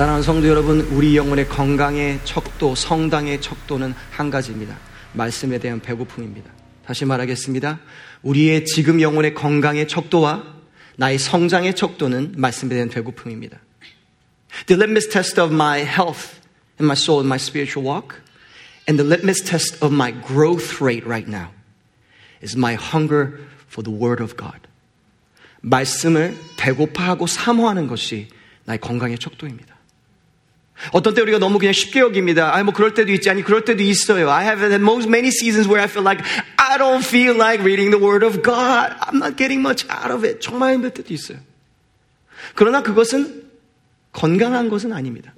사랑하는 성도 여러분, 우리 영혼의 건강의 척도, 성당의 척도는 한 가지입니다. 말씀에 대한 배고픔입니다. 다시 말하겠습니다. 우리의 지금 영혼의 건강의 척도와 나의 성장의 척도는 말씀에 대한 배고픔입니다. The litmus test of my health in my soul and my spiritual walk and the litmus test of my growth rate right now is my hunger for the word of God. 말씀을 배고파하고 사모하는 것이 나의 건강의 척도입니다. 어떤 때 우리가 너무 그냥 쉽게 여깁니다. 아니 뭐 그럴 때도 있지 아니 그럴 때도 있어요. I have had most many seasons where I feel like I don't feel like reading the word of God. I'm not getting much out of it. 정말 힘들 때도 있어요. 그러나 그것은 건강한 것은 아닙니다.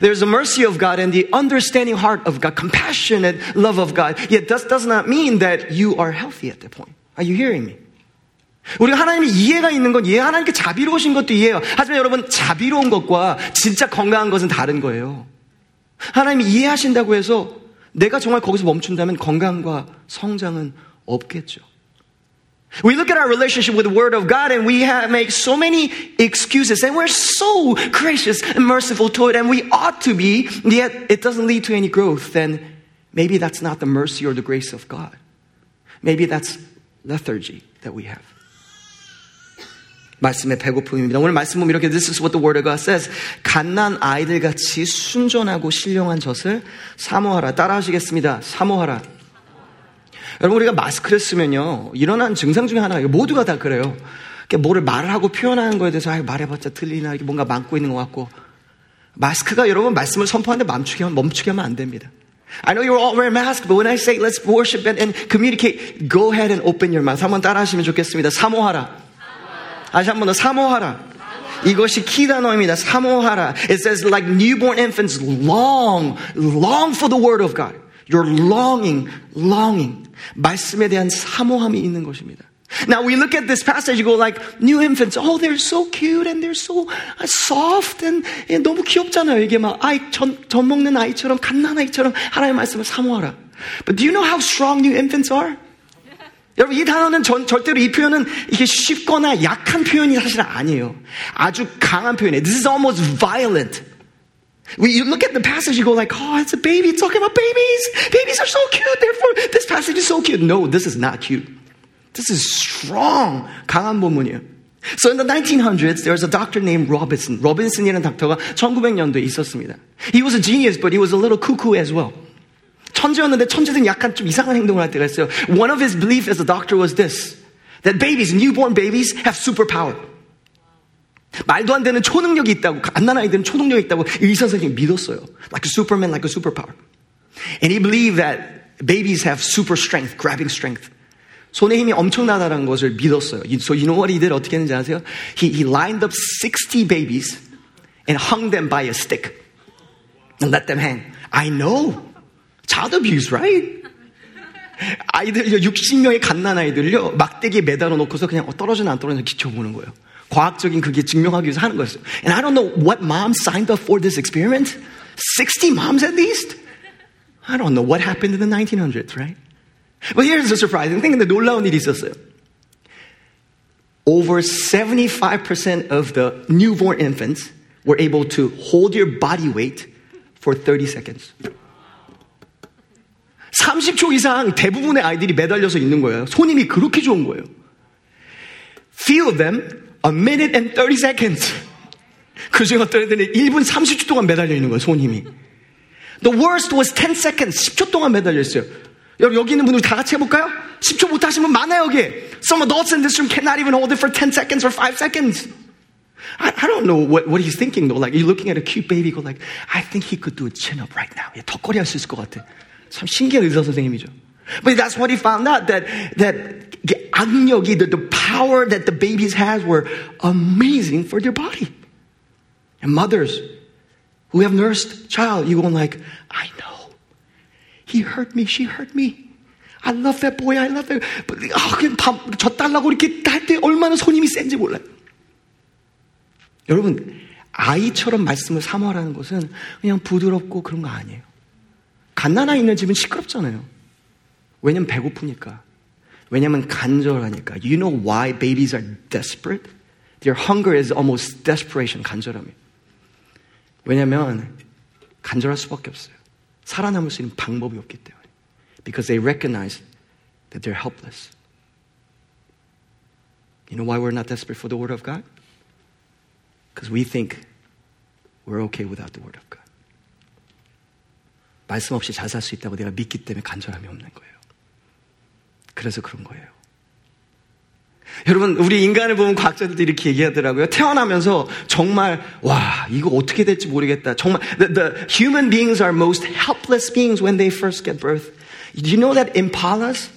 There's the mercy of God and the understanding heart of God, compassionate love of God. Yet that does not mean that you are healthy at that point. Are you hearing me? 우리가 하나님의 이해가 있는 건 이해, 하나님께 자비로우신 것도 이해해요. 하지만 여러분, 자비로운 것과 진짜 건강한 것은 다른 거예요. 하나님이 이해하신다고 해서 내가 정말 거기서 멈춘다면 건강과 성장은 없겠죠. We look at our relationship with the Word of God and we have, make so many excuses and we're so gracious and merciful to it and we ought to be, yet it doesn't lead to any growth, then maybe that's not the mercy or the grace of God. Maybe that's lethargy that we have. 말씀의 배고픔입니다. 오늘 말씀 보면 이렇게 This is what the word of God says. 갓난 아이들 같이 순전하고 신령한 젖을 사모하라. 따라하시겠습니다. 사모하라. 여러분 우리가 마스크를 쓰면요 일어난 증상 중에 하나가 모두가 다 그래요. 뭐를 말을 하고 표현하는 거에 대해서 아, 말해봤자 틀리나 이게 뭔가 막고 있는 것 같고 마스크가 여러분 말씀을 선포하는데 멈추게 하면, 멈추게 하면 안 됩니다. I know you're all wearing masks, but when I say let's worship and, and communicate, go ahead and open your mouth. 한번 따라하시면 좋겠습니다. 사모하라. 다시 한번 더 사모하라. 이것이 키 단어입니다. 사모하라. It says like newborn infants long, long for the word of God. You're longing, longing. 말씀에 대한 사모함이 있는 것입니다. Now we look at this passage, you go like, new infants, oh, they're so cute and they're so soft and 너무 귀엽잖아요. 이게 막 아이, 전, 전 먹는 아이처럼, 갓난 아이처럼 하나님의 말씀을 사모하라. But do you know how strong new infants are? 여러분, 이 단어는 전, 절대로 이 표현은 이게 쉽거나 약한 표현이 사실 아니에요. 아주 강한 표현이에요. This is almost violent. When you look at the passage, you go like, oh, it's a baby. It's talking about babies. Babies are so cute. Therefore, this passage is so cute. No, this is not cute. This is strong. 강한 본문이에요. So in the 1900s, there was a doctor named Robinson. 로빈슨이라는 닥터가 1900년도에 있었습니다. He was a genius, but he was a little cuckoo as well. 천재였는데 천재들은 약간 좀 이상한 행동을 할 때가 있어요. One of his beliefs as a doctor was this. That babies, newborn babies, have superpower. 말도 안 되는 초능력이 있다고, 갓난 아이들은 초능력이 있다고 의사 선생님이 믿었어요. Like a superman, like a superpower. And he believed that babies have super strength, grabbing strength. 손에 힘이 엄청나다는 것을 믿었어요. So you know what he did? 어떻게 했는지 아세요? He, he lined up 60 babies and hung them by a stick and let them hang. I know. Child abuse, right? 아이들요, 60명의 갓난 아이들요, 막대기에 매달아 놓고서 그냥 떨어지나 안 떨어지나 지켜보는 거예요. 과학적인 그게 증명하기 위해서 하는 거였어요. And I don't know what mom signed up for this experiment. 60 moms at least? I don't know what happened in the 1900s, right? But here's the surprising thing. 근데 놀라운 일이 있었어요. Over 75% of the newborn infants were able to hold your body weight for 30 seconds. 30초 이상 대부분의 아이들이 매달려서 있는 거예요. 손님이 그렇게 좋은 거예요. Of them, a minute and 30 seconds. 그 중에 어떤 애들은 1분 30초 동안 매달려 있는 거예요, 손님이. The worst was 10 seconds. 10초 동안 매달려 있어요. 여러분, 여기 있는 분들 다 같이 해볼까요? 10초 못 하시면 많아요, 여기. Some adults in this room cannot even hold it for 10 seconds or 5 seconds. I, I don't know what, what he's thinking though. Like, you're looking at a cute baby, go like, I think he could do a chin up right now. 예, 턱걸이 할 수 있을 것 같아. 참 신기한 의사 선생님이죠. But that's what he found out that that 악력이 the, the power that the babies has were amazing for their body. And mothers who have nursed child, you going like, I know. He hurt me, she hurt me. I love that boy, I love that. But, 아, 그냥 밥, 저 달라고 이렇게 할 때 얼마나 손님이 센지 몰라요. 여러분, 아이처럼 말씀을 사모하라는 것은 그냥 부드럽고 그런 거 아니에요. 갓난아 있는 집은 시끄럽잖아요. 왜냐면 배고프니까. 왜냐면 간절하니까. You know why babies are desperate? Their hunger is almost desperation, 간절함이에요. 왜냐면 간절할 수밖에 없어요. 살아남을 수 있는 방법이 없기 때문에. Because they recognize that they're helpless. You know why we're not desperate for the Word of God? Because we think we're okay without the Word of God. 말씀 없이 잘 살 수 있다고 내가 믿기 때문에 간절함이 없는 거예요. 그래서 그런 거예요. 여러분, 우리 인간을 보면 과학자들도 이렇게 얘기하더라고요. 태어나면서 정말, 와, 이거 어떻게 될지 모르겠다. 정말, the, the human beings are most helpless beings when they first get birth. Do you know that impalas,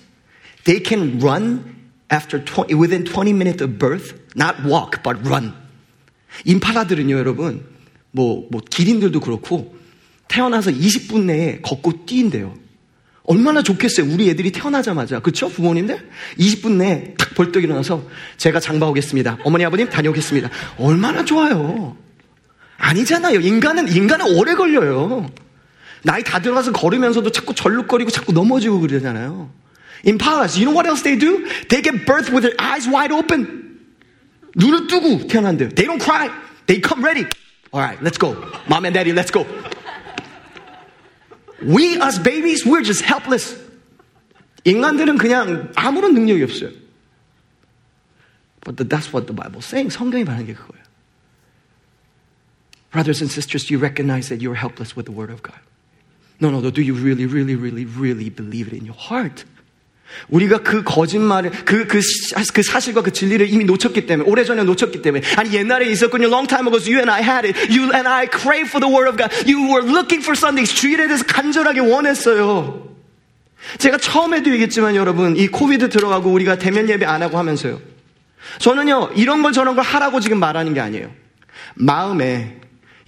they can run after 20, within 20 minutes of birth? Not walk, but run. 임팔라들은요, 여러분, 뭐, 뭐, 기린들도 그렇고, 태어나서 20분 내에 걷고 뛴대요. 얼마나 좋겠어요. 우리 애들이 태어나자마자. 그쵸? 부모님들? 20분 내에 탁 벌떡 일어나서 제가 장봐 오겠습니다. 어머니, 아버님 다녀오겠습니다. 얼마나 좋아요. 아니잖아요. 인간은, 인간은 오래 걸려요. 나이 다 들어가서 걸으면서도 자꾸 절룩거리고 자꾸 넘어지고 그러잖아요. Impalas, you know what else they do? They get birth with their eyes wide open. 눈을 뜨고 태어난대요. They don't cry. They come ready. Alright, let's go. Mom and daddy, let's go. We as babies, we're just helpless. 인간들은 그냥 아무런 능력이 없어요. But that's what the Bible's saying. 성경이 말하는 게 그거예요. Brothers and sisters, do you recognize that you're helpless with the Word of God? No, no, no. Do you really, really, really, really believe it in your heart? 우리가 그 거짓말을, 그, 그, 그 사실과 그 진리를 이미 놓쳤기 때문에, 오래전에 놓쳤기 때문에, 아니, 옛날에 있었군요. Long time ago, you and I had it. You and I crave for the Word of God. You were looking for something. 주일에 대해서 간절하게 원했어요. 제가 처음에도 얘기했지만 여러분, 이 코비드 들어가고 우리가 대면 예배 안 하고 하면서요. 저는요, 이런 걸 저런 걸 하라고 지금 말하는 게 아니에요. 마음에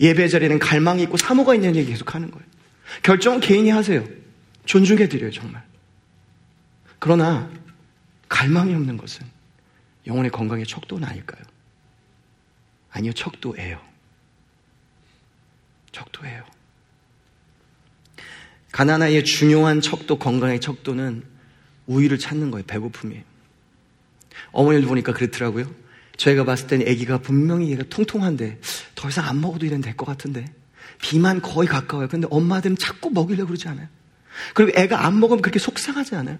예배 자리에는 갈망이 있고 사모가 있는 얘기 계속 하는 거예요. 결정은 개인이 하세요. 존중해드려요, 정말. 그러나 갈망이 없는 것은 영혼의 건강의 척도는 아닐까요? 아니요, 척도예요. 척도예요. 가나나의 중요한 척도, 건강의 척도는 우유를 찾는 거예요. 배고픔이에요. 어머니를 보니까 그렇더라고요. 저희가 봤을 때는 아기가 분명히 얘가 통통한데 더 이상 안 먹어도 이런 될 것 같은데 비만 거의 가까워요. 근데 엄마들은 자꾸 먹이려고 그러지 않아요. 그리고 애가 안 먹으면 그렇게 속상하지 않아요.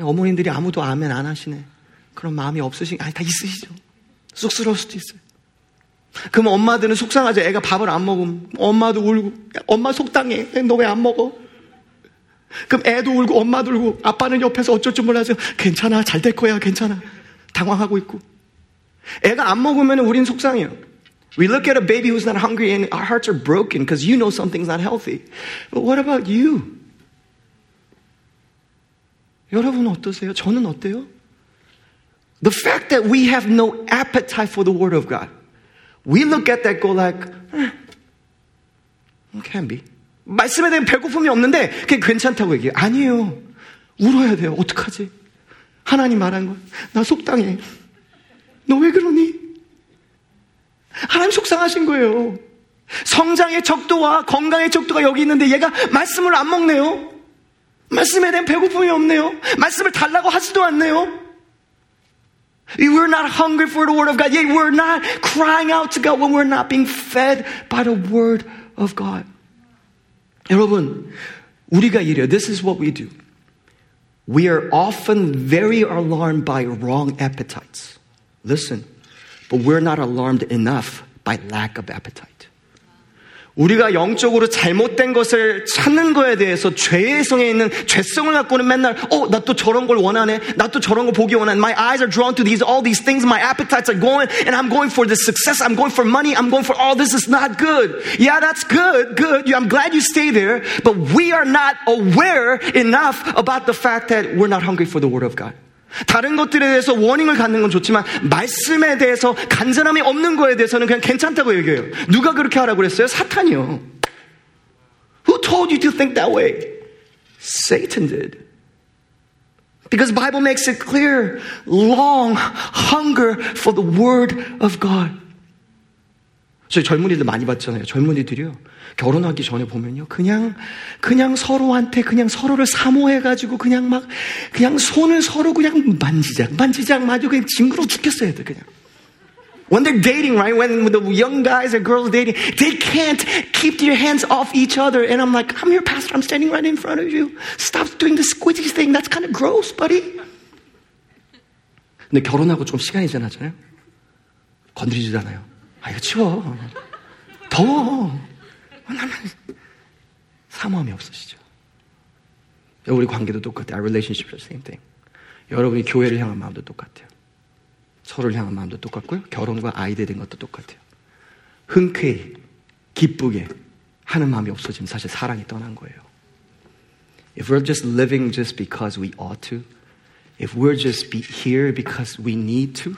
어머님들이 아무도 아멘 안 하시네. 그런 마음이 없으신, 아니, 다 있으시죠. 쑥스러울 수도 있어요. 그럼 엄마들은 속상하죠. 애가 밥을 안 먹으면. 엄마도 울고. 엄마 속상해. 너 왜 안 먹어? 그럼 애도 울고, 엄마도 울고, 아빠는 옆에서 어쩔 줄 몰라서, 괜찮아, 잘 될 거야, 괜찮아. 당황하고 있고. 애가 안 먹으면 우린 속상해요. We look at a baby who's not hungry and our hearts are broken because you know something's not healthy. But what about you? 여러분 어떠세요? 저는 어때요? The fact that we have no appetite for the Word of God. We look at that go like, eh, can be. 말씀에 대한 배고픔이 없는데 그게 괜찮다고 얘기해요. 아니에요. 울어야 돼요. 어떡하지? 하나님 말한 거. 나 속당해. 너 왜 그러니? 하나님 속상하신 거예요. 성장의 척도와 건강의 척도가 여기 있는데 얘가 말씀을 안 먹네요. 말씀에 대한 배고픔이 없네요. 말씀을 달라고 하지도 않네요. We're not hungry for the Word of God. Yet we're not crying out to God when we're not being fed by the Word of God. 여러분, 우리가 이래요. This is what we do. We are often very alarmed by wrong appetites. Listen, but we're not alarmed enough by lack of appetite. 우리가 영적으로 잘못된 것을 찾는 거에 대해서 죄성에 있는 죄성을 갖고는 맨날 어, 나 또 저런 걸 원하네. 나 또 저런 거 보기 원하네. My eyes are drawn to these all these things. My appetites are going and I'm going for the success. I'm going for money. I'm going for all this is not good. Yeah, that's good. Good. I'm glad you stay there, but we are not aware enough about the fact that we're not hungry for the word of God. 다른 것들에 대해서 워닝을 갖는 건 좋지만 말씀에 대해서 간절함이 없는 거에 대해서는 그냥 괜찮다고 얘기해요. 누가 그렇게 하라고 그랬어요? 사탄이요. Who told you to think that way? Satan did. Because Bible makes it clear, long hunger for the word of God. 저희 젊은이들 많이 봤잖아요. 젊은이들이요. 결혼하기 전에 보면요. 그냥, 그냥 서로한테 그냥 서로를 사모해가지고 그냥 막, 그냥 손을 서로 그냥 만지작, 만지작 마주 그냥 징그러워 죽겠어요. 애들 그냥. When they're dating, right? When the young guys or girls dating, they can't keep their hands off each other. And I'm like, I'm your pastor. I'm standing right in front of you. Stop doing the squidgy thing. That's kind of gross, buddy. 근데 결혼하고 좀 시간이 지나잖아요. 건드리지도 않아요. 아, 이거 치워. 더워. 사모함이 없으시죠. 우리 관계도 똑같아요. Our relationship is the same thing. 여러분이 교회를 향한 마음도 똑같아요. 서로를 향한 마음도 똑같고요. 결혼과 아이들 된 것도 똑같아요. 흔쾌히, 기쁘게 하는 마음이 없어지면 사실 사랑이 떠난 거예요. If we're just living just because we ought to, if we're just be here because we need to,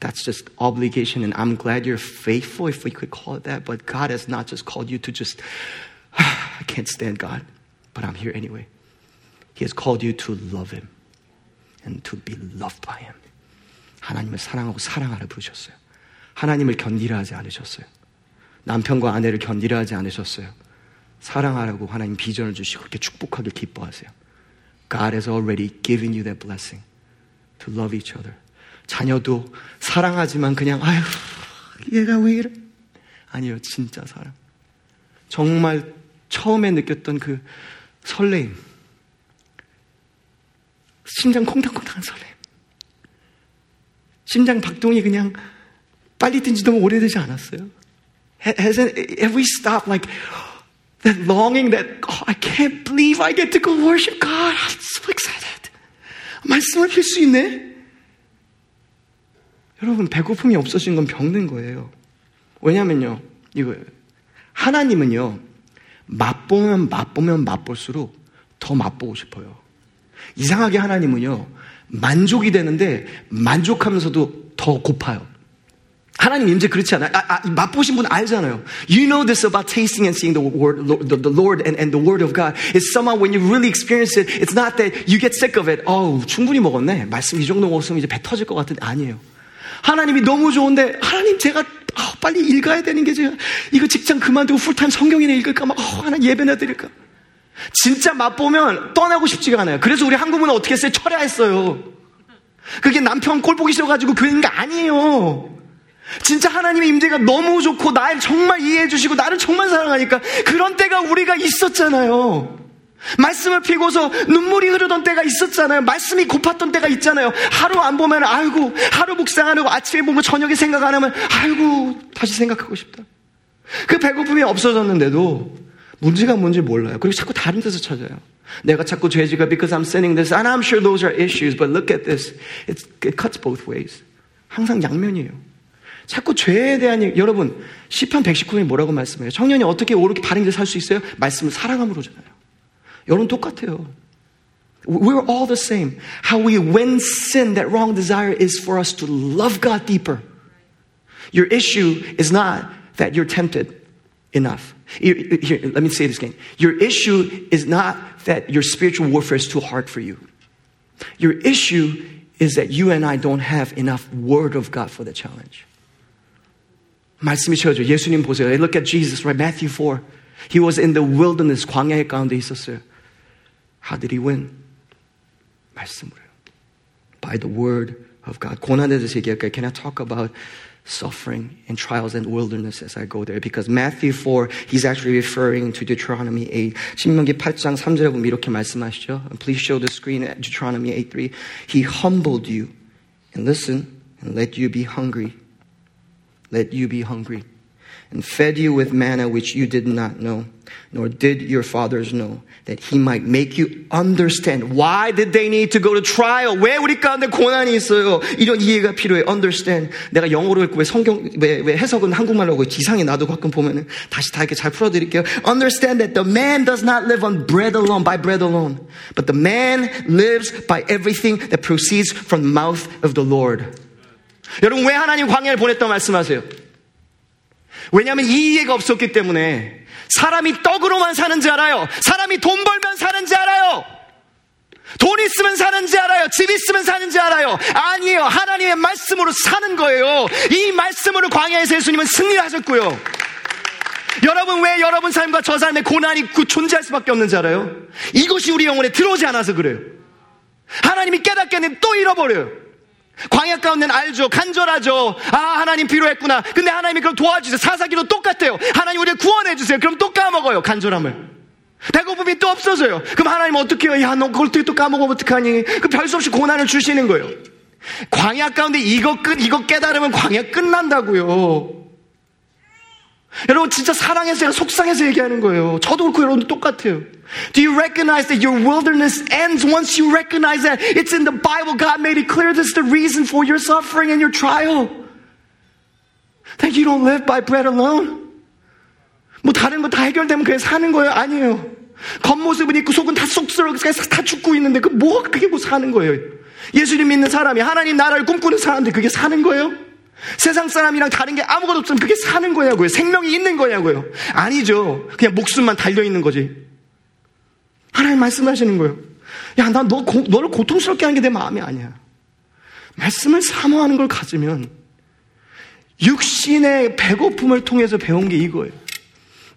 that's just obligation. And I'm glad you're faithful, if we could call it that. But God has not just called you to just, I can't stand God, but I'm here anyway. He has called you to love Him and to be loved by Him. 하나님을 사랑하고 사랑하라 부르셨어요. 하나님을 견디려 하지 않으셨어요. 남편과 아내를 견디려 하지 않으셨어요. 사랑하라고 하나님 비전을 주시고 그렇게 축복하길 기뻐하세요. God has already given you that blessing to love each other. 자녀도 사랑하지만 그냥 아유 얘가 왜 이래? 아니요 진짜 사랑. 정말 처음에 느꼈던 그 설레임. 심장 콩닥콩닥한 설레임. 심장 박동이 그냥 빨리 뛴지 너무 오래되지 않았어요. Has have we stopped like that longing that oh, I can't believe I get to go worship God. I'm so excited. 말씀을 필수 있네. 여러분 배고픔이 없어진 건 병든 거예요. 왜냐면요 이거예요. 하나님은요 맛보면 맛보면 맛볼수록 더 맛보고 싶어요. 이상하게 하나님은요 만족이 되는데 만족하면서도 더 고파요. 하나님 임재 그렇지 않아요? 아, 아, 맛보신 분 알잖아요. You know this about tasting and seeing the word, the, the Lord and, and the Word of God. It's somehow when you really experience it, it's not that you get sick of it. 어우, 충분히 먹었네. 말씀 이 정도 먹었으면 이제 배 터질 것 같은데 아니에요. 하나님이 너무 좋은데 하나님 제가 어, 빨리 읽어야 되는 게 제가 이거 직장 그만두고 풀타임 성경이나 읽을까 막 어, 하나 예배나 드릴까. 진짜 맛보면 떠나고 싶지가 않아요. 그래서 우리 한국은 어떻게 했어요? 철야했어요. 그게 남편 꼴 보기 싫어가지고 그런 게 아니에요. 진짜 하나님의 임재가 너무 좋고 날 정말 이해해 주시고 나를 정말 사랑하니까 그런 때가 우리가 있었잖아요. 말씀을 피고서 눈물이 흐르던 때가 있었잖아요. 말씀이 고팠던 때가 있잖아요. 하루 안 보면 아이고 하루 묵상 안 하고 아침에 보고 저녁에 생각 안 하면 아이고 다시 생각하고 싶다. 그 배고픔이 없어졌는데도 문제가 뭔지 몰라요. 그리고 자꾸 다른 데서 찾아요. 내가 자꾸 죄지가 because I'm sinning this and I'm sure those are issues but look at this. It's, it cuts both ways. 항상 양면이에요. 자꾸 죄에 대한 얘기, 여러분, 시편 119편이 뭐라고 말씀해요? 청년이 어떻게 옳게 바른 길살수 있어요? 말씀을 사랑함으로잖아요. 여러분 똑같아요. We're all the same. How we win sin, that wrong desire, is for us to love God deeper. Your issue is not that you're tempted enough. Here, here, let me say this again. Your issue is not that your spiritual warfare is too hard for you. Your issue is that you and I don't have enough word of God for the challenge. 말씀이 쳐져. 예수님 보세요. Look at Jesus, right? Matthew 4. He was in the wilderness, 광야의 가운데 있었어요. How did he win? 말씀으로요. By the word of God. 고난에 대해서 얘기할까요? Can I talk about suffering and trials and wilderness as I go there? Because Matthew 4, he's actually referring to Deuteronomy 8. 신명기 8장 3절에 보면 이렇게 말씀하시죠. Please show the screen at Deuteronomy 8:3. He humbled you and listen and let you be hungry let you be hungry, and fed you with manna which you did not know, nor did your fathers know, that he might make you understand. Why did they need to go to trial? 왜 우리 가운데 고난이 있어요? 이런 이해가 필요해. Understand. 내가 영어로 읽고 왜 성경, 왜, 왜 해석은 한국말로 하고 지상에 나도 가끔 보면은 다시 다 이렇게 잘 풀어드릴게요. Understand that the man does not live on bread alone, by bread alone, but the man lives by everything that proceeds from the mouth of the Lord. 여러분 왜 하나님 광야를 보냈다고 말씀하세요? 왜냐하면 이 이해가 없었기 때문에 사람이 떡으로만 사는지 알아요. 사람이 돈 벌면 사는지 알아요. 돈 있으면 사는지 알아요. 집 있으면 사는지 알아요. 아니에요. 하나님의 말씀으로 사는 거예요. 이 말씀으로 광야에서 예수님은 승리하셨고요. 여러분 왜 여러분 삶과 저 삶의 고난이 존재할 수밖에 없는지 알아요? 이것이 우리 영혼에 들어오지 않아서 그래요. 하나님이 깨닫게 되면 또 잃어버려요. 광야 가운데는 알죠. 간절하죠. 아, 하나님 필요했구나. 근데 하나님이 그럼 도와주세요. 사사기도 똑같아요. 하나님 우리를 구원해주세요. 그럼 또 까먹어요. 간절함을. 배고픔이 또 없어져요. 그럼 하나님 어떻게 해요? 야, 너 그걸 또 까먹으면 어떡하니? 그 별수 없이 고난을 주시는 거예요. 광야 가운데 이거 끝, 이거 깨달으면 광야 끝난다고요. 여러분, 진짜 사랑해서 제가 속상해서 얘기하는 거예요. 저도 그렇고 여러분도 똑같아요. Do you recognize that your wilderness ends once you recognize that it's in the Bible? God made it clear this is the reason for your suffering and your trial. That you don't live by bread alone. 뭐 다른 거 다 해결되면 그냥 사는 거예요? 아니에요. 겉모습은 있고 속은 다 쏙스러워 다 죽고 있는데 그 뭐 그게 뭐 사는 거예요? 예수님 믿는 사람이 하나님 나라를 꿈꾸는 사람인데 그게 사는 거예요? 세상 사람이랑 다른 게 아무것도 없으면 그게 사는 거냐고요? 생명이 있는 거냐고요? 아니죠. 그냥 목숨만 달려 있는 거지. 하나님 말씀하시는 거예요. 야, 나 너, 너를 고통스럽게 하는 게 내 마음이 아니야. 말씀을 사모하는 걸 가지면 육신의 배고픔을 통해서 배운 게 이거예요.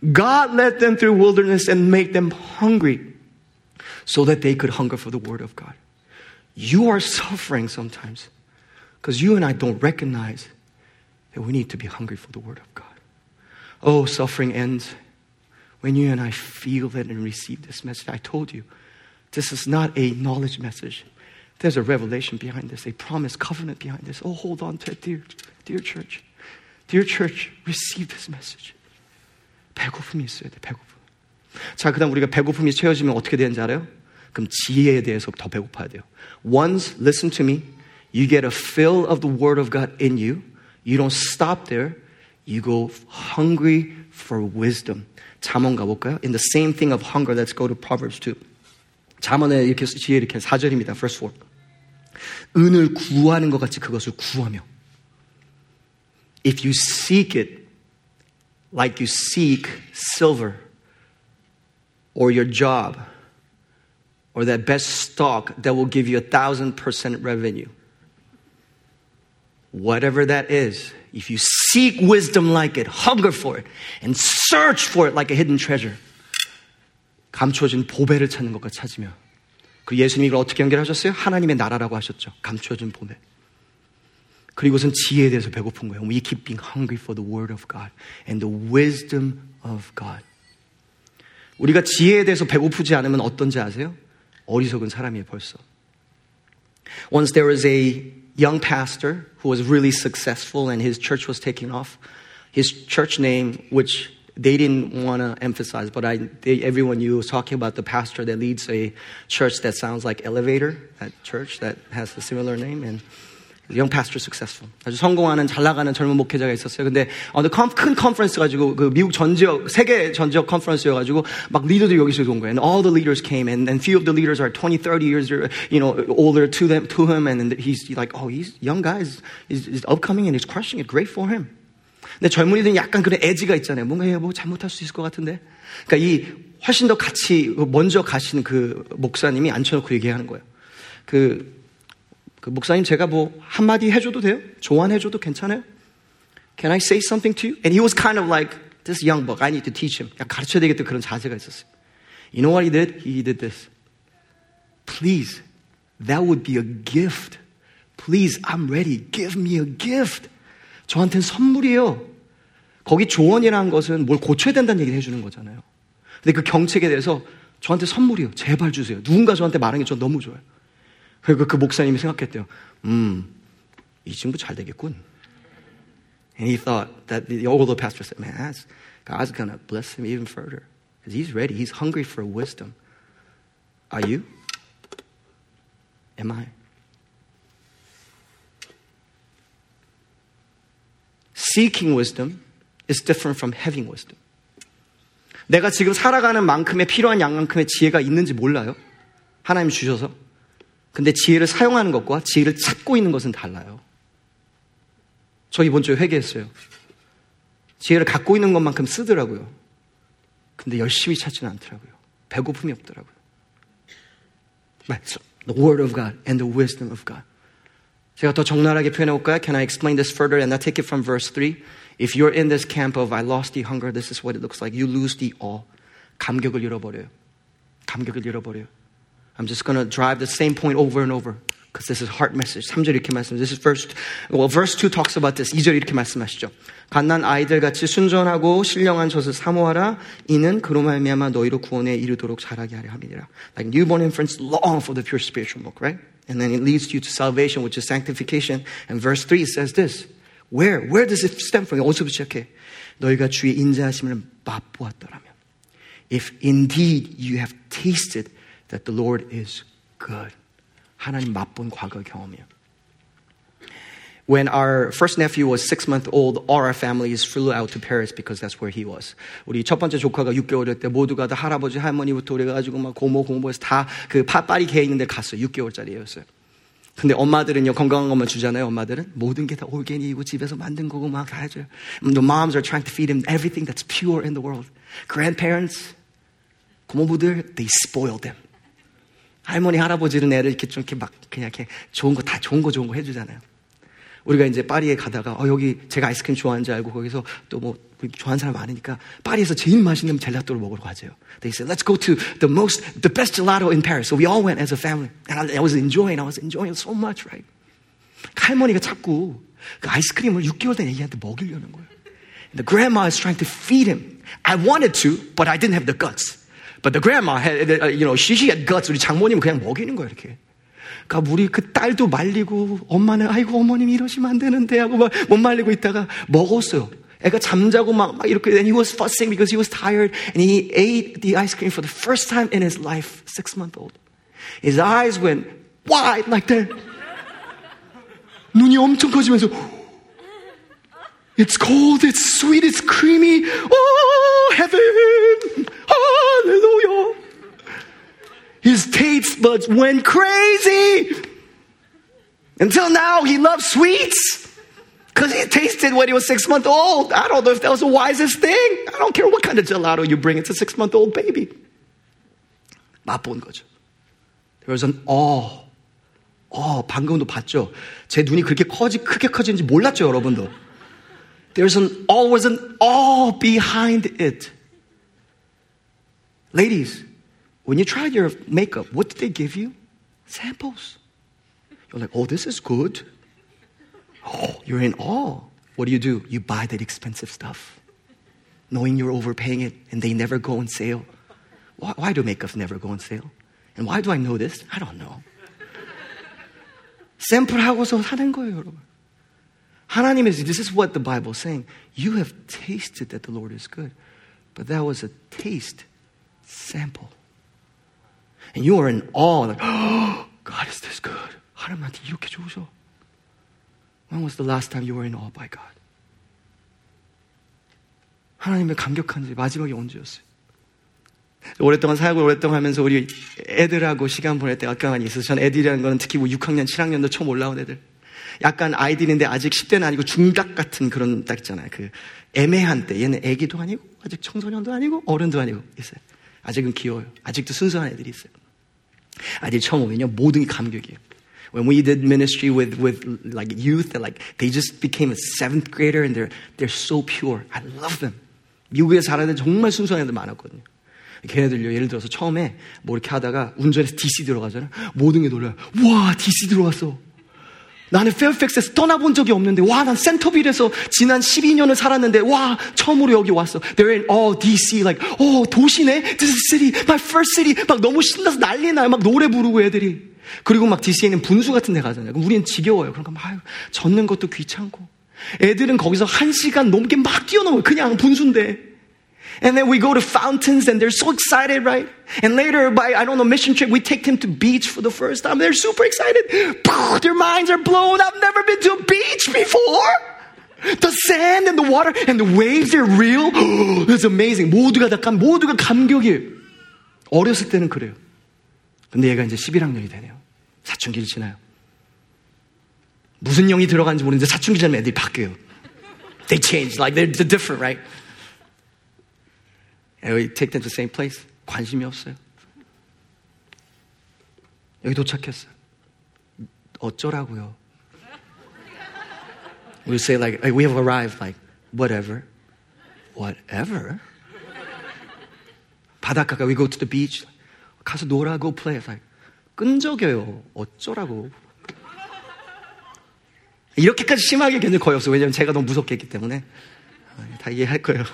God led them through wilderness and made them hungry so that they could hunger for the word of God. You are suffering sometimes because you and I don't recognize that we need to be hungry for the word of God. Oh, suffering ends when you and I feel that and receive this message. I told you, this is not a knowledge message. There's a revelation behind this, a promise, covenant behind this. Oh, hold on to it, dear, dear church. Dear church, receive this message. 배고픔이 있어야 돼, 배고픔. 자, 그 다음 우리가 배고픔이 채워지면 어떻게 되는지 알아요? 그럼 지혜에 대해서 더 배고파야 돼요. Once, listen to me, you get a fill of the Word of God in you. You don't stop there. You go hungry for wisdom. 잠언 가볼까요? In the same thing of hunger, let's go to Proverbs 2. 잠언에 이렇게 지혜 이렇게 4절입니다. Verse 4. 은을 구하는 것 같이 그것을 구하며 If you seek it like you seek silver or your job or that best stock that will give you a thousand percent revenue. Whatever that is, if you seek wisdom like it, hunger for it, and search for it like a hidden treasure, 감춰진 보배를 찾는 것과 찾으며, 그 예수님이 이걸 어떻게 연결하셨어요? 하나님의 나라라고 하셨죠. 감춰진 보배. 그리고선 지혜에 대해서 배고픈 거예요. We keep being hungry for the word of God and the wisdom of God. 우리가 지혜에 대해서 배고프지 않으면 어떤지 아세요? 어리석은 사람이에요, 벌써. Once there was a young pastor who was really successful and his church was taking off. His church name, which they didn't want to emphasize, but I, they, everyone knew was talking about the pastor that leads a church that sounds like Elevator, that church that has a similar name. And young pastor successful. 아주 성공하는 잘 나가는 젊은 목회자가 있었어요. 근데 어느 큰 컨퍼런스 가지고 그 미국 전 지역 세계 전 지역 컨퍼런스여 가지고 막 리더들이 여기서 온 거예요. And all the leaders came and and few of the leaders are 20, 30 years you know older to them to him and he's like oh he's young guy is is upcoming and he's crushing it. Great for him. 근데 젊은이들은 약간 그런 애지가 있잖아요. 뭔가 뭐 잘못할 수 있을 것 같은데. 그러니까 이 훨씬 더 같이 먼저 가신 그 목사님이 앉혀놓고 얘기하는 거예요. 그 그 목사님 제가 뭐 한마디 해줘도 돼요? 조언해줘도 괜찮아요? Can I say something to you? And he was kind of like this young buck. I need to teach him. 가르쳐야 되겠다 그런 자세가 있었어요. You know what he did? He did this. Please, that would be a gift. Please, I'm ready. Give me a gift. 저한테는 선물이에요. 거기 조언이라는 것은 뭘 고쳐야 된다는 얘기를 해주는 거잖아요. 근데 그 경책에 대해서 저한테 선물이요. 제발 주세요. 누군가 저한테 말하는 게저 너무 좋아요. 그리고 그 목사님이 생각했대요. 음, 이 친구 잘 되겠군. And he thought that the older pastor said, man, that's, God's going to bless him even further. Because he's ready. He's hungry for wisdom. Are you? Am I? Seeking wisdom is different from having wisdom. 내가 지금 살아가는 만큼의 필요한 양만큼의 지혜가 있는지 몰라요. 하나님 주셔서. 근데 지혜를 사용하는 것과 지혜를 찾고 있는 것은 달라요. 저 이번 주에 회개했어요. 지혜를 갖고 있는 것만큼 쓰더라고요. 근데 열심히 찾지는 않더라고요. 배고픔이 없더라고요. The word of God and the wisdom of God. 제가 더 적나라하게 표현해 볼까요? Can I explain this further and I take it from verse 3? If you're in this camp of I lost the hunger, this is what it looks like. You lose the awe. 감격을 잃어버려요. 감격을 잃어버려요. I'm just going to drive the same point over and over. Because this is heart message. 3절 이렇게 말씀. This is verse, well, verse 2 talks about this. 2절 이렇게 말씀하시죠. 갓난 아이들 같이 순전하고 신령한 젖을 사모하라. 이는 그로 말미암아 너희로 구원에 이르도록 자라게 하려 함이니라. Like newborn infants long for the pure spiritual milk, right? And then it leads you to salvation, which is sanctification. And verse 3 says this. Where? Where does it stem from? 어디서부터 시작해? 너희가 주의 인자하심을 맛보았더라면. If indeed you have tasted that the Lord is good. 하나님 맛본 과거 경험이에요. When our first nephew was six months old, all our families flew out to Paris because that's where he was. 우리 첫 번째 조카가 6개월일 때 모두가 다 할아버지, 할머니부터 그래가지고 막 고모, 고모에서 다그 파리 개 있는 데 갔어요. 6개월짜리였어요. 근데 엄마들은요, 건강한 것만 주잖아요, 엄마들은. 모든 게 다 올게닉이고 집에서 만든 거고 막 다 해줘요. The moms are trying to feed him everything that's pure in the world. Grandparents, 고모부들, they spoil them. 할머니, 할아버지는 애를 이렇게 좀 이렇게 막 그냥 이렇게 좋은 거 다 좋은 거 좋은 거 해주잖아요. 우리가 이제 파리에 가다가 어, 여기 제가 아이스크림 좋아하는 줄 알고 거기서 또 뭐 좋아하는 사람 많으니까 파리에서 제일 맛있는 젤라또를 먹으러 가죠. They said, let's go to the most, the best gelato in Paris. So we all went as a family. And I, I was enjoying, I was enjoying so much, right? 할머니가 자꾸 그 아이스크림을 6개월 된 애기한테 먹이려는 거예요. The grandma is trying to feed him. I wanted to, but I didn't have the guts. But the grandma had, you know, she, she had guts. 우리 장모님은 그냥 먹이는 거예요, 이렇게. 그러니까 우리 그 딸도 말리고 엄마는 아이고 어머님 이러시면 안 되는데 하고 막 못 말리고 있다가 먹었어요. 애가 잠자고 막, 막 이렇게 and he was fussing because he was tired and he ate the ice cream for the first time in his life, six month old. His eyes went wide like that. 눈이 엄청 커지면서 It's cold, it's sweet, it's creamy. Oh, heaven! Hallelujah! His taste buds went crazy. Until now, he loves sweets. Because he tasted when he was six months old. I don't know if that was the wisest thing. I don't care what kind of gelato you bring. It's a six month old baby. 맛본 거죠. There was an awe. 어, 방금도 봤죠? 제 눈이 그렇게 커지, 크게 커지는지 몰랐죠, 여러분도. There's an, always an awe behind it. Ladies, when you tried your makeup, what did they give you? Samples. You're like, oh, this is good. Oh, you're in awe. What do you do? You buy that expensive stuff, knowing you're overpaying it and they never go on sale. Why, why do makeups never go on sale? And why do I know this? I don't know. 샘플하고서 사는 거예요, 여러분. 하나님의 this is what the Bible is saying. You have tasted that the Lord is good. But that was a taste sample. And you are in awe, like, oh, God is this good. 하나님한테 이렇게 좋으셔. When was the last time you were in awe by God? 하나님의 감격한지 마지막이 언제였어요? 오랫동안 사역을 오랫동안 하면서 우리 애들하고 시간 보낼 때가 꽤 많이 있어서 전 애들이라는 거는 특히 뭐 6학년, 7학년도 처음 올라온 애들. 약간 아이들인데 아직 10대는 아니고 중작 같은 그런 딱 있잖아요. 그 애매한 때. 얘는 애기도 아니고 아직 청소년도 아니고 어른도 아니고 있어요. 아직은 귀여워요. 아직도 순수한 애들이 있어요. 아직 처음 오면요. 모든 게 감격이에요. When we did ministry with, with like youth, like they just became a seventh grader and they're, they're so pure. I love them. 미국에 살아는 정말 순수한 애들 많았거든요. 걔네들요, 예를 들어서 처음에 뭐 이렇게 하다가 운전해서 DC 들어가잖아요. 모든 게 놀라요. 와, DC 들어왔어. 나는 페어팩스에서 떠나본 적이 없는데, 와, 난 센터빌에서 지난 12년을 살았는데, 와, 처음으로 여기 왔어. They're in, oh, DC, like, oh, 도시네? This is city, my first city. 막 너무 신나서 난리 나요. 막 노래 부르고 애들이. 그리고 막 DC에는 분수 같은 데 가잖아요. 우리는 지겨워요. 그러니까 막, 아유, 젖는 것도 귀찮고. 애들은 거기서 한 시간 넘게 막 뛰어넘어요. 그냥 분수인데. And then we go to fountains and they're so excited, right? And later by, I don't know, mission trip, we take them to beach for the first time. They're super excited. Their minds are blown. I've never been to a beach before. The sand and the water and the waves, they're real. It's amazing. 모두가 다 감, 모두가 감격이에요. 어렸을 때는 그래요. 근데 얘가 이제 11학년이 되네요. 사춘기를 지나요. 무슨 영이 들어간지 모르는데 사춘기 전에 애들이 바뀌어요. They change, like they're, they're different, right? Take them to same place. 관심이 없어요. 여기 도착했어요. 어쩌라고요? We say like, we have arrived, like, whatever. Whatever? 바닷가가 we go to the beach. 가서 놀아, go play. Like, 끈적여요. 어쩌라고. 이렇게까지 심하게 견딜 거의 없어요. 왜냐면 제가 너무 무섭게 했기 때문에. 다 이해할 거예요.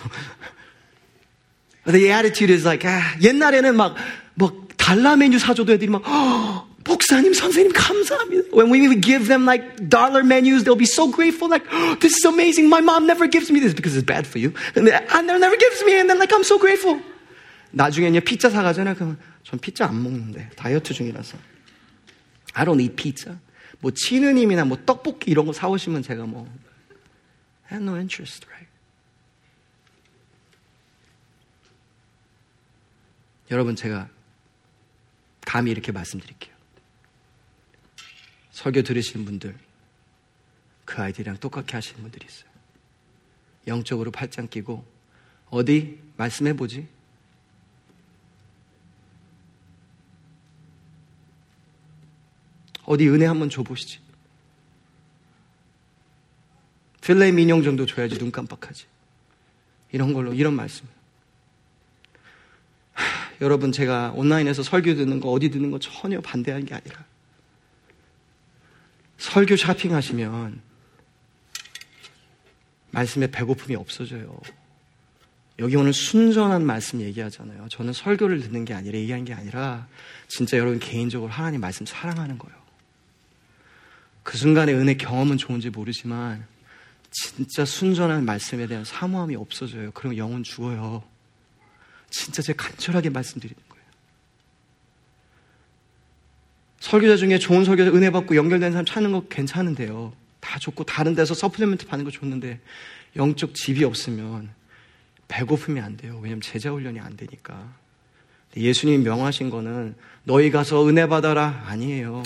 The attitude is like, 아, 옛날에는 막, 뭐, 달러 메뉴 사줘도 애들이 막, 어, 목사님, 선생님, 감사합니다. When we give them like dollar menus, they'll be so grateful, like, oh, this is amazing. My mom never gives me this because it's bad for you. And never gives me, and then like, I'm so grateful. 나중에는 피자 사가잖아요. 그러면 전 피자 안 먹는데. 다이어트 중이라서. I don't eat pizza. 뭐, 치느님이나 뭐, 떡볶이 이런 거 사오시면 제가 뭐, I have no interest, right? 여러분, 제가 감히 이렇게 말씀드릴게요. 설교 들으시는 분들, 그 아이들이랑 똑같게 하시는 분들이 있어요. 영적으로 팔짱 끼고, 어디 말씀해 보지? 어디 은혜 한번 줘보시지. 필레 민용 정도 줘야지 눈 깜빡하지. 이런 걸로, 이런 말씀. 여러분 제가 온라인에서 설교 듣는 거 어디 듣는 거 전혀 반대하는 게 아니라 설교 쇼핑하시면 말씀에 배고픔이 없어져요. 여기 오늘 순전한 말씀 얘기하잖아요. 저는 설교를 듣는 게 아니라 얘기한 게 아니라 진짜 여러분 개인적으로 하나님 말씀 사랑하는 거예요. 그 순간의 은혜 경험은 좋은지 모르지만 진짜 순전한 말씀에 대한 사모함이 없어져요. 그럼 영혼 죽어요. 진짜 제가 간절하게 말씀드리는 거예요. 설교자 중에 좋은 설교자 은혜 받고 연결된 사람 찾는 거 괜찮은데요. 다 좋고 다른 데서 서플리멘트 받는 거 좋는데 영적 집이 없으면 배고픔이 안 돼요. 왜냐면 제자 훈련이 안 되니까. 예수님이 명하신 거는 너희 가서 은혜 받아라 아니에요.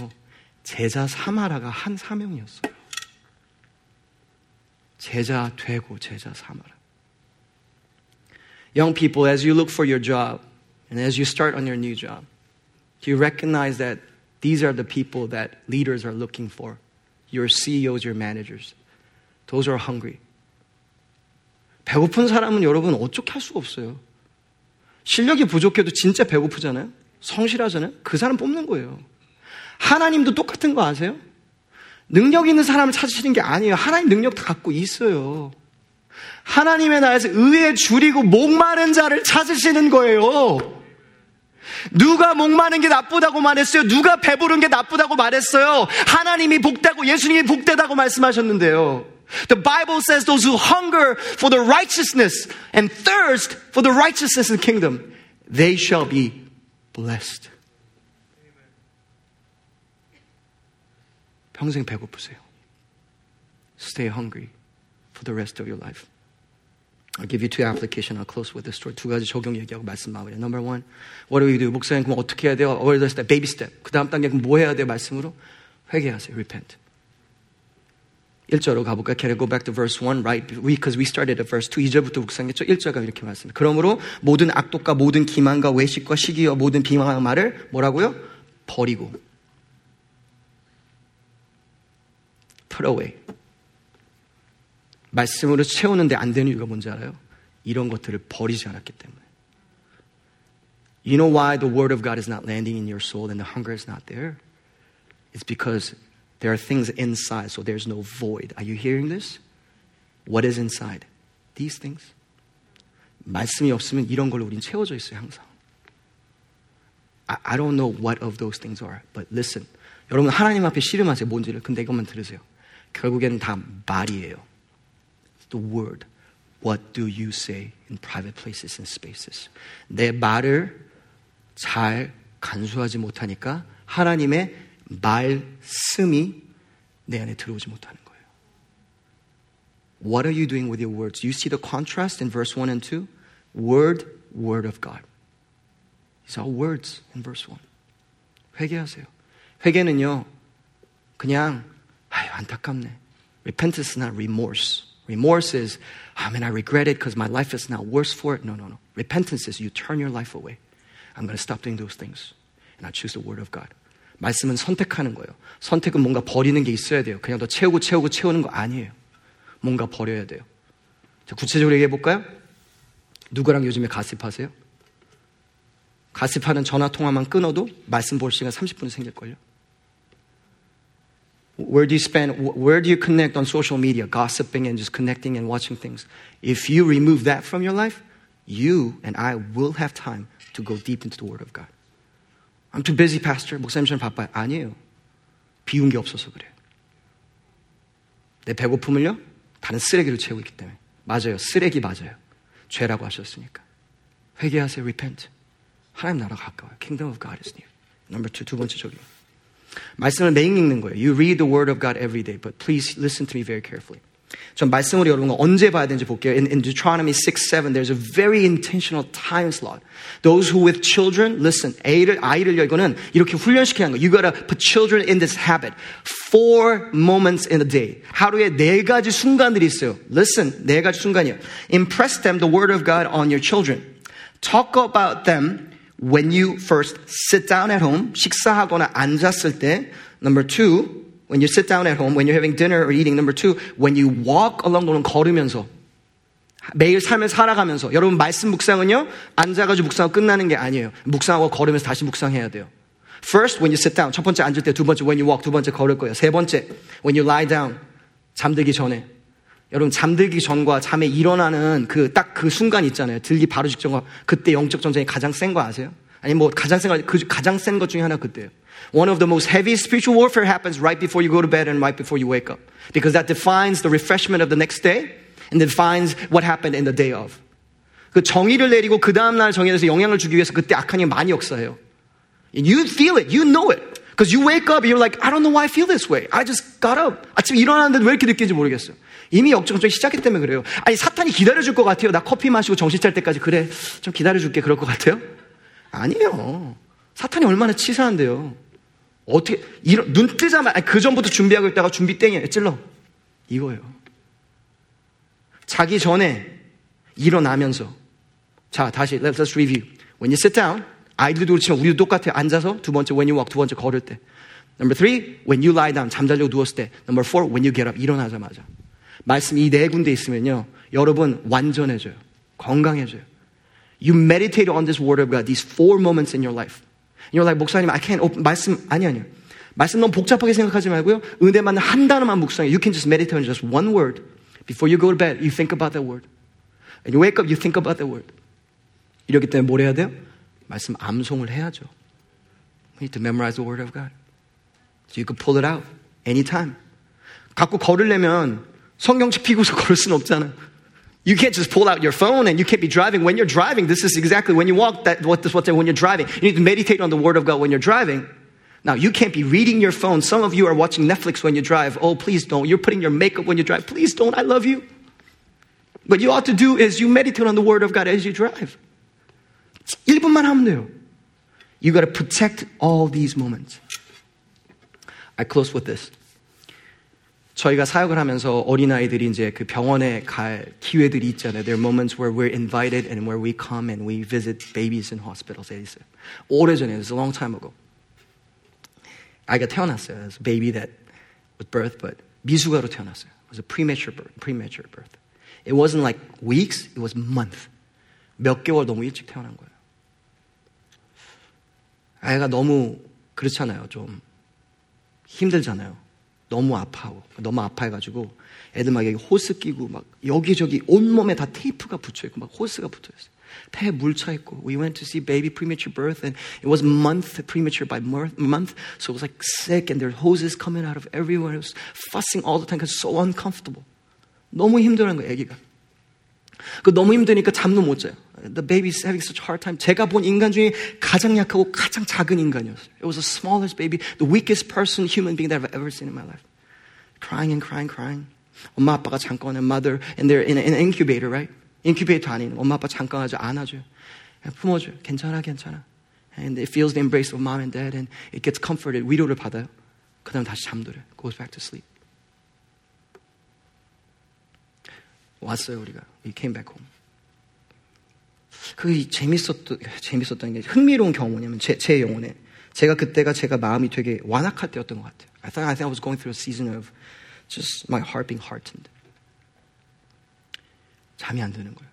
제자 삼아라가 한 사명이었어요. 제자 되고 제자 삼아라. Young people, as you look for your job and as you start on your new job, do you recognize that these are the people that leaders are looking for? Your CEOs, your managers. Those are hungry. 배고픈 사람은 여러분 어떻게 할 수가 없어요. 실력이 부족해도 진짜 배고프잖아요. 성실하잖아요. 그 사람 뽑는 거예요. 하나님도 똑같은 거 아세요? 능력 있는 사람을 찾으시는 게 아니에요. 하나님 능력 다 갖고 있어요. 하나님의 나라에서 의에 줄이고 목마른 자를 찾으시는 거예요. 누가 목마른 게 나쁘다고 말했어요? 누가 배부른 게 나쁘다고 말했어요? 하나님이 복되고 예수님이 복되다고 말씀하셨는데요. The Bible says those who hunger for the righteousness and thirst for the righteousness of the kingdom, they shall be blessed. 평생 배고프세요. Stay hungry for the rest of your life. I'll give you two application. I'll close with the story. 두 가지 적용 얘기하고 말씀 마무리. Number one, what do we do? 목사님 그럼 어떻게 해야 돼요? The step? Baby step. 그 다음 단계 뭐 해야 돼요? 말씀으로 회개하세요. Repent. 1절로 가볼까요? Can I go back to verse 1, right? Because we started at verse 2. 2절부터 묵상했죠? 1절가 이렇게 말씀니다 그러므로 모든 악독과 모든 기만과 외식과 시기와 모든 비방한 말을 뭐라고요? 버리고. Put away. 말씀으로 채우는데 안 되는 이유가 뭔지 알아요? 이런 것들을 버리지 않았기 때문에. You know why the word of God is not landing in your soul and the hunger is not there? It's because there are things inside, so there's no void. Are you hearing this? What is inside? These things. 말씀이 없으면 이런 걸로 우린 채워져 있어요, 항상. I, I don't know what of those things are, but listen. 여러분 하나님 앞에 씨름하세요, 뭔지를. 근데 이것만 들으세요. 결국에는 다 말이에요. the word. What do you say in private places and spaces? 내 말을 잘 간수하지 못하니까 하나님의 말씀이 내 안에 들어오지 못하는 거예요. What are you doing with your words? You see the contrast in verse 1 and 2? Word, word of God. These are words in verse 1. 회개하세요. 회개는요, 그냥, 아유, 안타깝네. Repentance is not remorse. Remorse is, I mean, I regret it because my life is now worse for it. No, no, no. Repentance is you turn your life away. I'm going to stop doing those things. And I choose the word of God. 말씀은 선택하는 거예요. 선택은 뭔가 버리는 게 있어야 돼요. 그냥 더 채우고 채우고 채우는 거 아니에요. 뭔가 버려야 돼요. 자, 구체적으로 얘기해 볼까요? 누구랑 요즘에 가십하세요? 가십하는 전화 통화만 끊어도 말씀 볼 시간 30분 생길걸요? Where do you spend, where do you connect on social media? Gossiping and just connecting and watching things. If you remove that from your life, you and I will have time to go deep into the Word of God. I'm too busy, pastor. 목사님처럼 바빠요. 아니에요. 비운 게 없어서 그래요. 내 배고픔을요? 다른 쓰레기로 채우고 있기 때문에. 맞아요. 쓰레기 맞아요. 죄라고 하셨으니까. 회개하세요. repent. 하나님 나라 가까워요. Kingdom of God is near. Number two, 두 번째 저기. 말씀을 매일 읽는 거예요. You read the word of God every day, but please listen to me very carefully. 전 말씀을 여러분 언제 봐야 되는지 볼게요. In, in Deuteronomy 6, 7, there's a very intentional time slot. Those who with children, listen, 아이를, 아이를요, 이거는 이렇게 훈련시키는 거예요. You gotta put children in this habit. Four moments in a day. 하루에 네 가지 순간들이 있어요. Listen, 네 가지 순간이에요. Impress them the word of God on your children. Talk about them when you first sit down at home, 식사하거나 앉았을 때. Number two, when you sit down at home, when you're having dinner or eating. Number two, when you walk along 또는 걸으면서. 매일 삶을 살아가면서. 여러분, 말씀 묵상은요, 앉아가지고 묵상하고 끝나는 게 아니에요. 묵상하고 걸으면서 다시 묵상해야 돼요. First, when you sit down. 첫 번째 앉을 때, 두 번째, when you walk. 두 번째 걸을 거예요. 세 번째, when you lie down. 잠들기 전에. 여러분, 잠들기 전과 잠에 일어나는 그, 딱그 순간 있잖아요. 들기 바로 직전과 그때 영적 전쟁이 가장 센 거 아세요? 아니, 뭐, 가장 센 거, 그, 가장 센 것 중에 하나 그때예요. One of the most heavy spiritual warfare happens right before you go to bed and right before you wake up. Because that defines the refreshment of the next day and defines what happened in the day of. 그 정의를 내리고 그 다음 날 정의에서 영향을 주기 위해서 그때 악한 힘 많이 역사해요. You feel it. You know it. Because you wake up, you're like, I don't know why I feel this way. I just got up. 아침에 일어났는데 왜 이렇게 느끼는지 모르겠어요. 이미 역정적이 시작했기 때문에 그래요. 아니, 사탄이 기다려줄 것 같아요. 나 커피 마시고 정신 찰 때까지. 그래, 좀 기다려줄게. 그럴 것 같아요? 아니에요. 사탄이 얼마나 치사한데요. 어떻게, 이런, 눈 뜨자마자, 그 전부터 준비하고 있다가 준비 땡이에요. 찔러. 이거예요. 자기 전에 일어나면서. 자, 다시, let's, review. When you sit down, 아이들도 그렇지만 우리도 똑같아요. 앉아서 두 번째, when you walk, 두 번째 걸을 때. Number three, when you lie down, 잠자려고 누웠을 때. Number four, when you get up, 일어나자마자. 말씀 이 네 군데 있으면요. 여러분 완전해져요. 건강해져요. You meditate on this word of God, these four moments in your life. You're like, 목사님, I can't open, 말씀, 아니, 아니요. 말씀 너무 복잡하게 생각하지 말고요. 은혜만 한 단어만 묵상해. You can just meditate on just one word. Before you go to bed, you think about that word. And you wake up, you think about that word. 이렇기 때문에 뭘 해야 돼요? 말씀 암송을 해야죠. We need to memorize the word of God. So you can pull it out anytime. 갖고 걸으려면 성경책 피고서 걸을 수는 없잖아요. You can't just pull out your phone and you can't be driving. When you're driving, this is exactly when you walk, that, what this, what's when you're driving. You need to meditate on the Word of God when you're driving. Now, you can't be reading your phone. Some of you are watching Netflix when you drive. Oh, please don't. You're putting your makeup when you drive. Please don't. I love you. What you ought to do is you meditate on the Word of God as you drive. 1분만 하면 돼요. You got to protect all these moments. I close with this. 저희가 사역을 하면서 어린아이들이 이제 그 병원에 갈 기회들이 있잖아요. There are moments where we're invited and where we come and we visit babies in hospitals. 있어요. 오래전에, it was a long time ago. 아이가 태어났어요. It was a baby that was birthed, but 미숙아로 태어났어요. It was a premature birth. Premature birth. It wasn't like weeks, it was month. 몇 개월 너무 일찍 태어난 거예요. 아이가 너무 그렇잖아요. 좀 힘들잖아요. 너무 아파하고 너무 아파해가지고 애들 막 여기 호스 끼고 막 여기저기 온몸에 다 테이프가 붙여있고 막 호스가 붙어있어요. 폐에 물 차 있고 we went to see baby premature birth and it was month premature by month so it was like sick and there were hoses coming out of everywhere it was fussing all the time because so uncomfortable 너무 힘들어한 거예요 애기가 그 너무 힘드니까 잠도 못 자요. The baby's having such a hard time. 제가 본 인간 중에 가장 약하고 가장 작은 인간이었어요. It was the smallest baby, the weakest person, human being that I've ever seen in my life. Crying and crying, crying. 엄마 아빠가 잠깐 mother and they're in, an incubator, right? 인큐베이터 안에 있는 엄마 아빠 잠깐 아주 안아줘요. 품어줘요. 괜찮아, 괜찮아. And it feels the embrace of mom and dad and it gets comforted. 위로를 받아요. 그 다음 다시 잠들어요. Goes back to sleep. 왔어요, 우리가. We came back home. 그 재밌었던, 재밌었던 게 흥미로운 경우냐면 제, 제 영혼에 제가 그때가 제가 마음이 되게 완악할 때였던 것 같아요. I thought, I think I was going through a season of just my heart being hardened. 잠이 안 드는 거예요.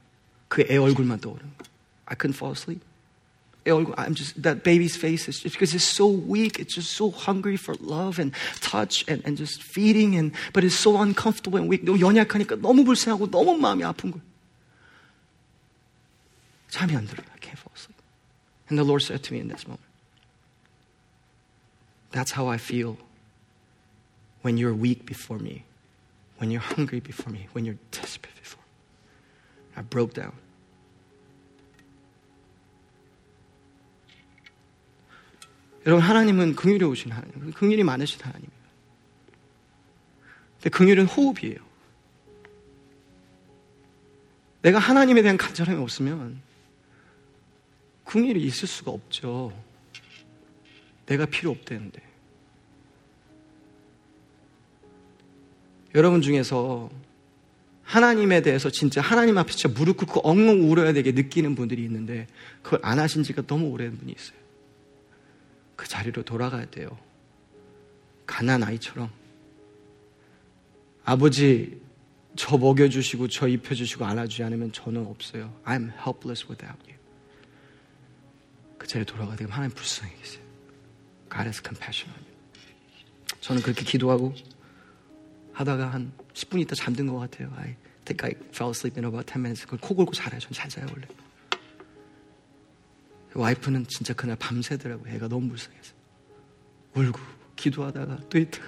그 애 얼굴만 떠오르는 거예요. I couldn't fall asleep. I'm just, that baby's face is just because it's so weak. It's just so hungry for love and touch and, and just feeding and, but it's so uncomfortable and weak. 너무 연약하니까 너무 불쌍하고 너무 마음이 아픈 거예요. 잠이 안 들어요. I can't fall asleep. And the Lord said to me in this moment, That's how I feel when you're weak before me, when you're hungry before me, when you're desperate before me. I broke down. 여러분 하나님은 긍휼이오신 하나님, 긍휼이 많으신 하나님이에요. 근데 긍휼은 호흡이에요. 내가 하나님에 대한 간절함이 없으면 긍휼이 있을 수가 없죠. 내가 필요 없대는데. 여러분 중에서 하나님에 대해서 진짜 하나님 앞에 진짜 무릎 꿇고 엉엉 울어야 되게 느끼는 분들이 있는데 그걸 안 하신 지가 너무 오래된 분이 있어요. 그 자리로 돌아가야 돼요. 가난 아이처럼. 아버지, 저 먹여주시고, 저 입혀주시고, 안아주지 않으면 저는 없어요. I'm helpless without you. 그 자리에 돌아가야 되면 하나님 불쌍히 계세요. God has compassion on you. 저는 그렇게 기도하고 하다가 한 10분 있다 잠든 것 같아요. I think I fell asleep in about 10 minutes. 그걸 코 골고 자요. 전 잘 자요, 원래. 와이프는 진짜 그날 밤새더라고. 애가 너무 불쌍해서. 울고, 기도하다가 또 있다.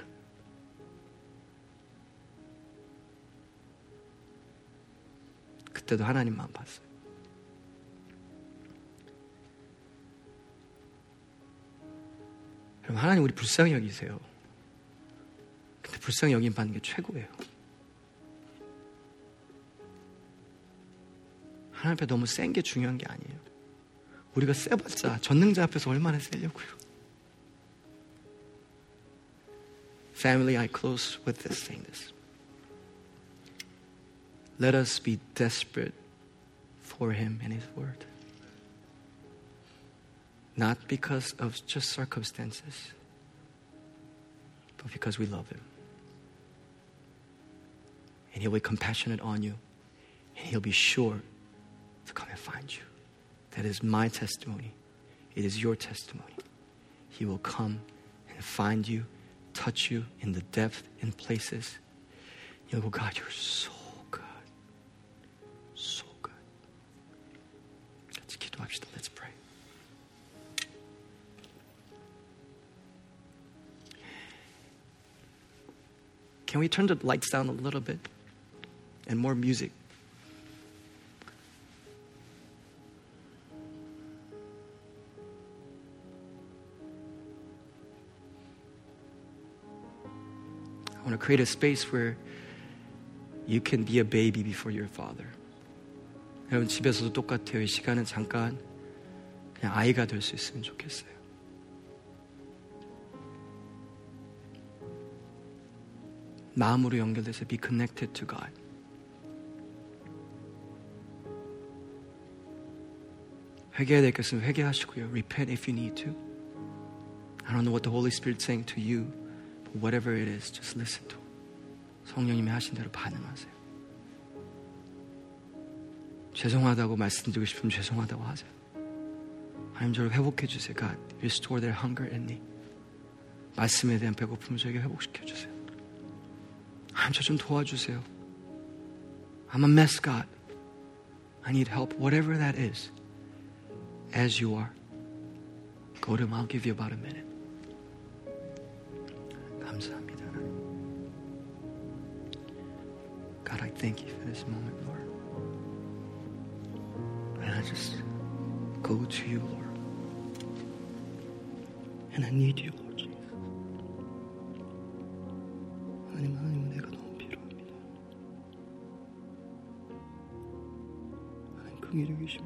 그때도 하나님만 봤어요. 여러분, 하나님 우리 불쌍히 여기세요. 근데 불쌍히 여김 받는 게 최고예요. 하나님 앞에 너무 센 게 중요한 게 아니에요. 우리가 세봤자 전능자 앞에서 얼마나 세려고요. Family, I close with this saying this. Let us be desperate for Him and His Word. Not because of just circumstances, but because we love Him. And He'll be compassionate on you, and He'll be sure to come and find you. That is my testimony. It is your testimony. He will come and find you, touch you in the depth and places. You'll go, God, you're. So Can we turn the lights down a little bit and more music? I want to create a space where you can be a baby before your father. 여러분 집에서도 똑같아요. 이 시간은 잠깐 그냥 아이가 될 수 있으면 좋겠어요. 마음으로 연결돼서 be connected to God. 회개해야 될 것은 회개하시고요. Repent if you need to. I don't know what the Holy Spirit's saying to you. But whatever it is, just listen to. 성령님이 하신 대로 반응하세요. 죄송하다고 말씀드리고 싶으면 죄송하다고 하세요. 하나님 저를 회복해 주세요. God, restore their hunger in me. 말씀에 대한 배고픔을 저에게 회복시켜 주세요. 하나님 저 좀 도와주세요. I'm a mess, God. I need help, whatever that is. As you are. Go to him. I'll give you about a minute. 감사합니다. 하나님. God, I thank you for this moment, Lord. And I just go to you, Lord. And I need you, Lord Yürüyüş.